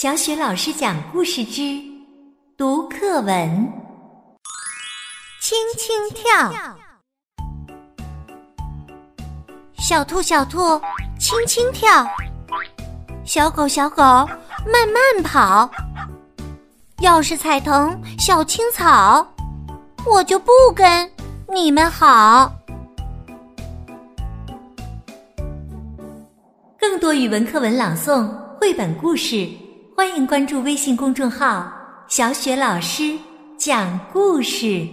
小雪老师讲故事之读课文：轻轻跳，小兔小兔轻轻跳，小狗小狗慢慢跑。要是踩疼小青草，我就不跟你们好。更多语文课文朗诵、绘本故事。欢迎关注微信公众号“小雪老师讲故事”。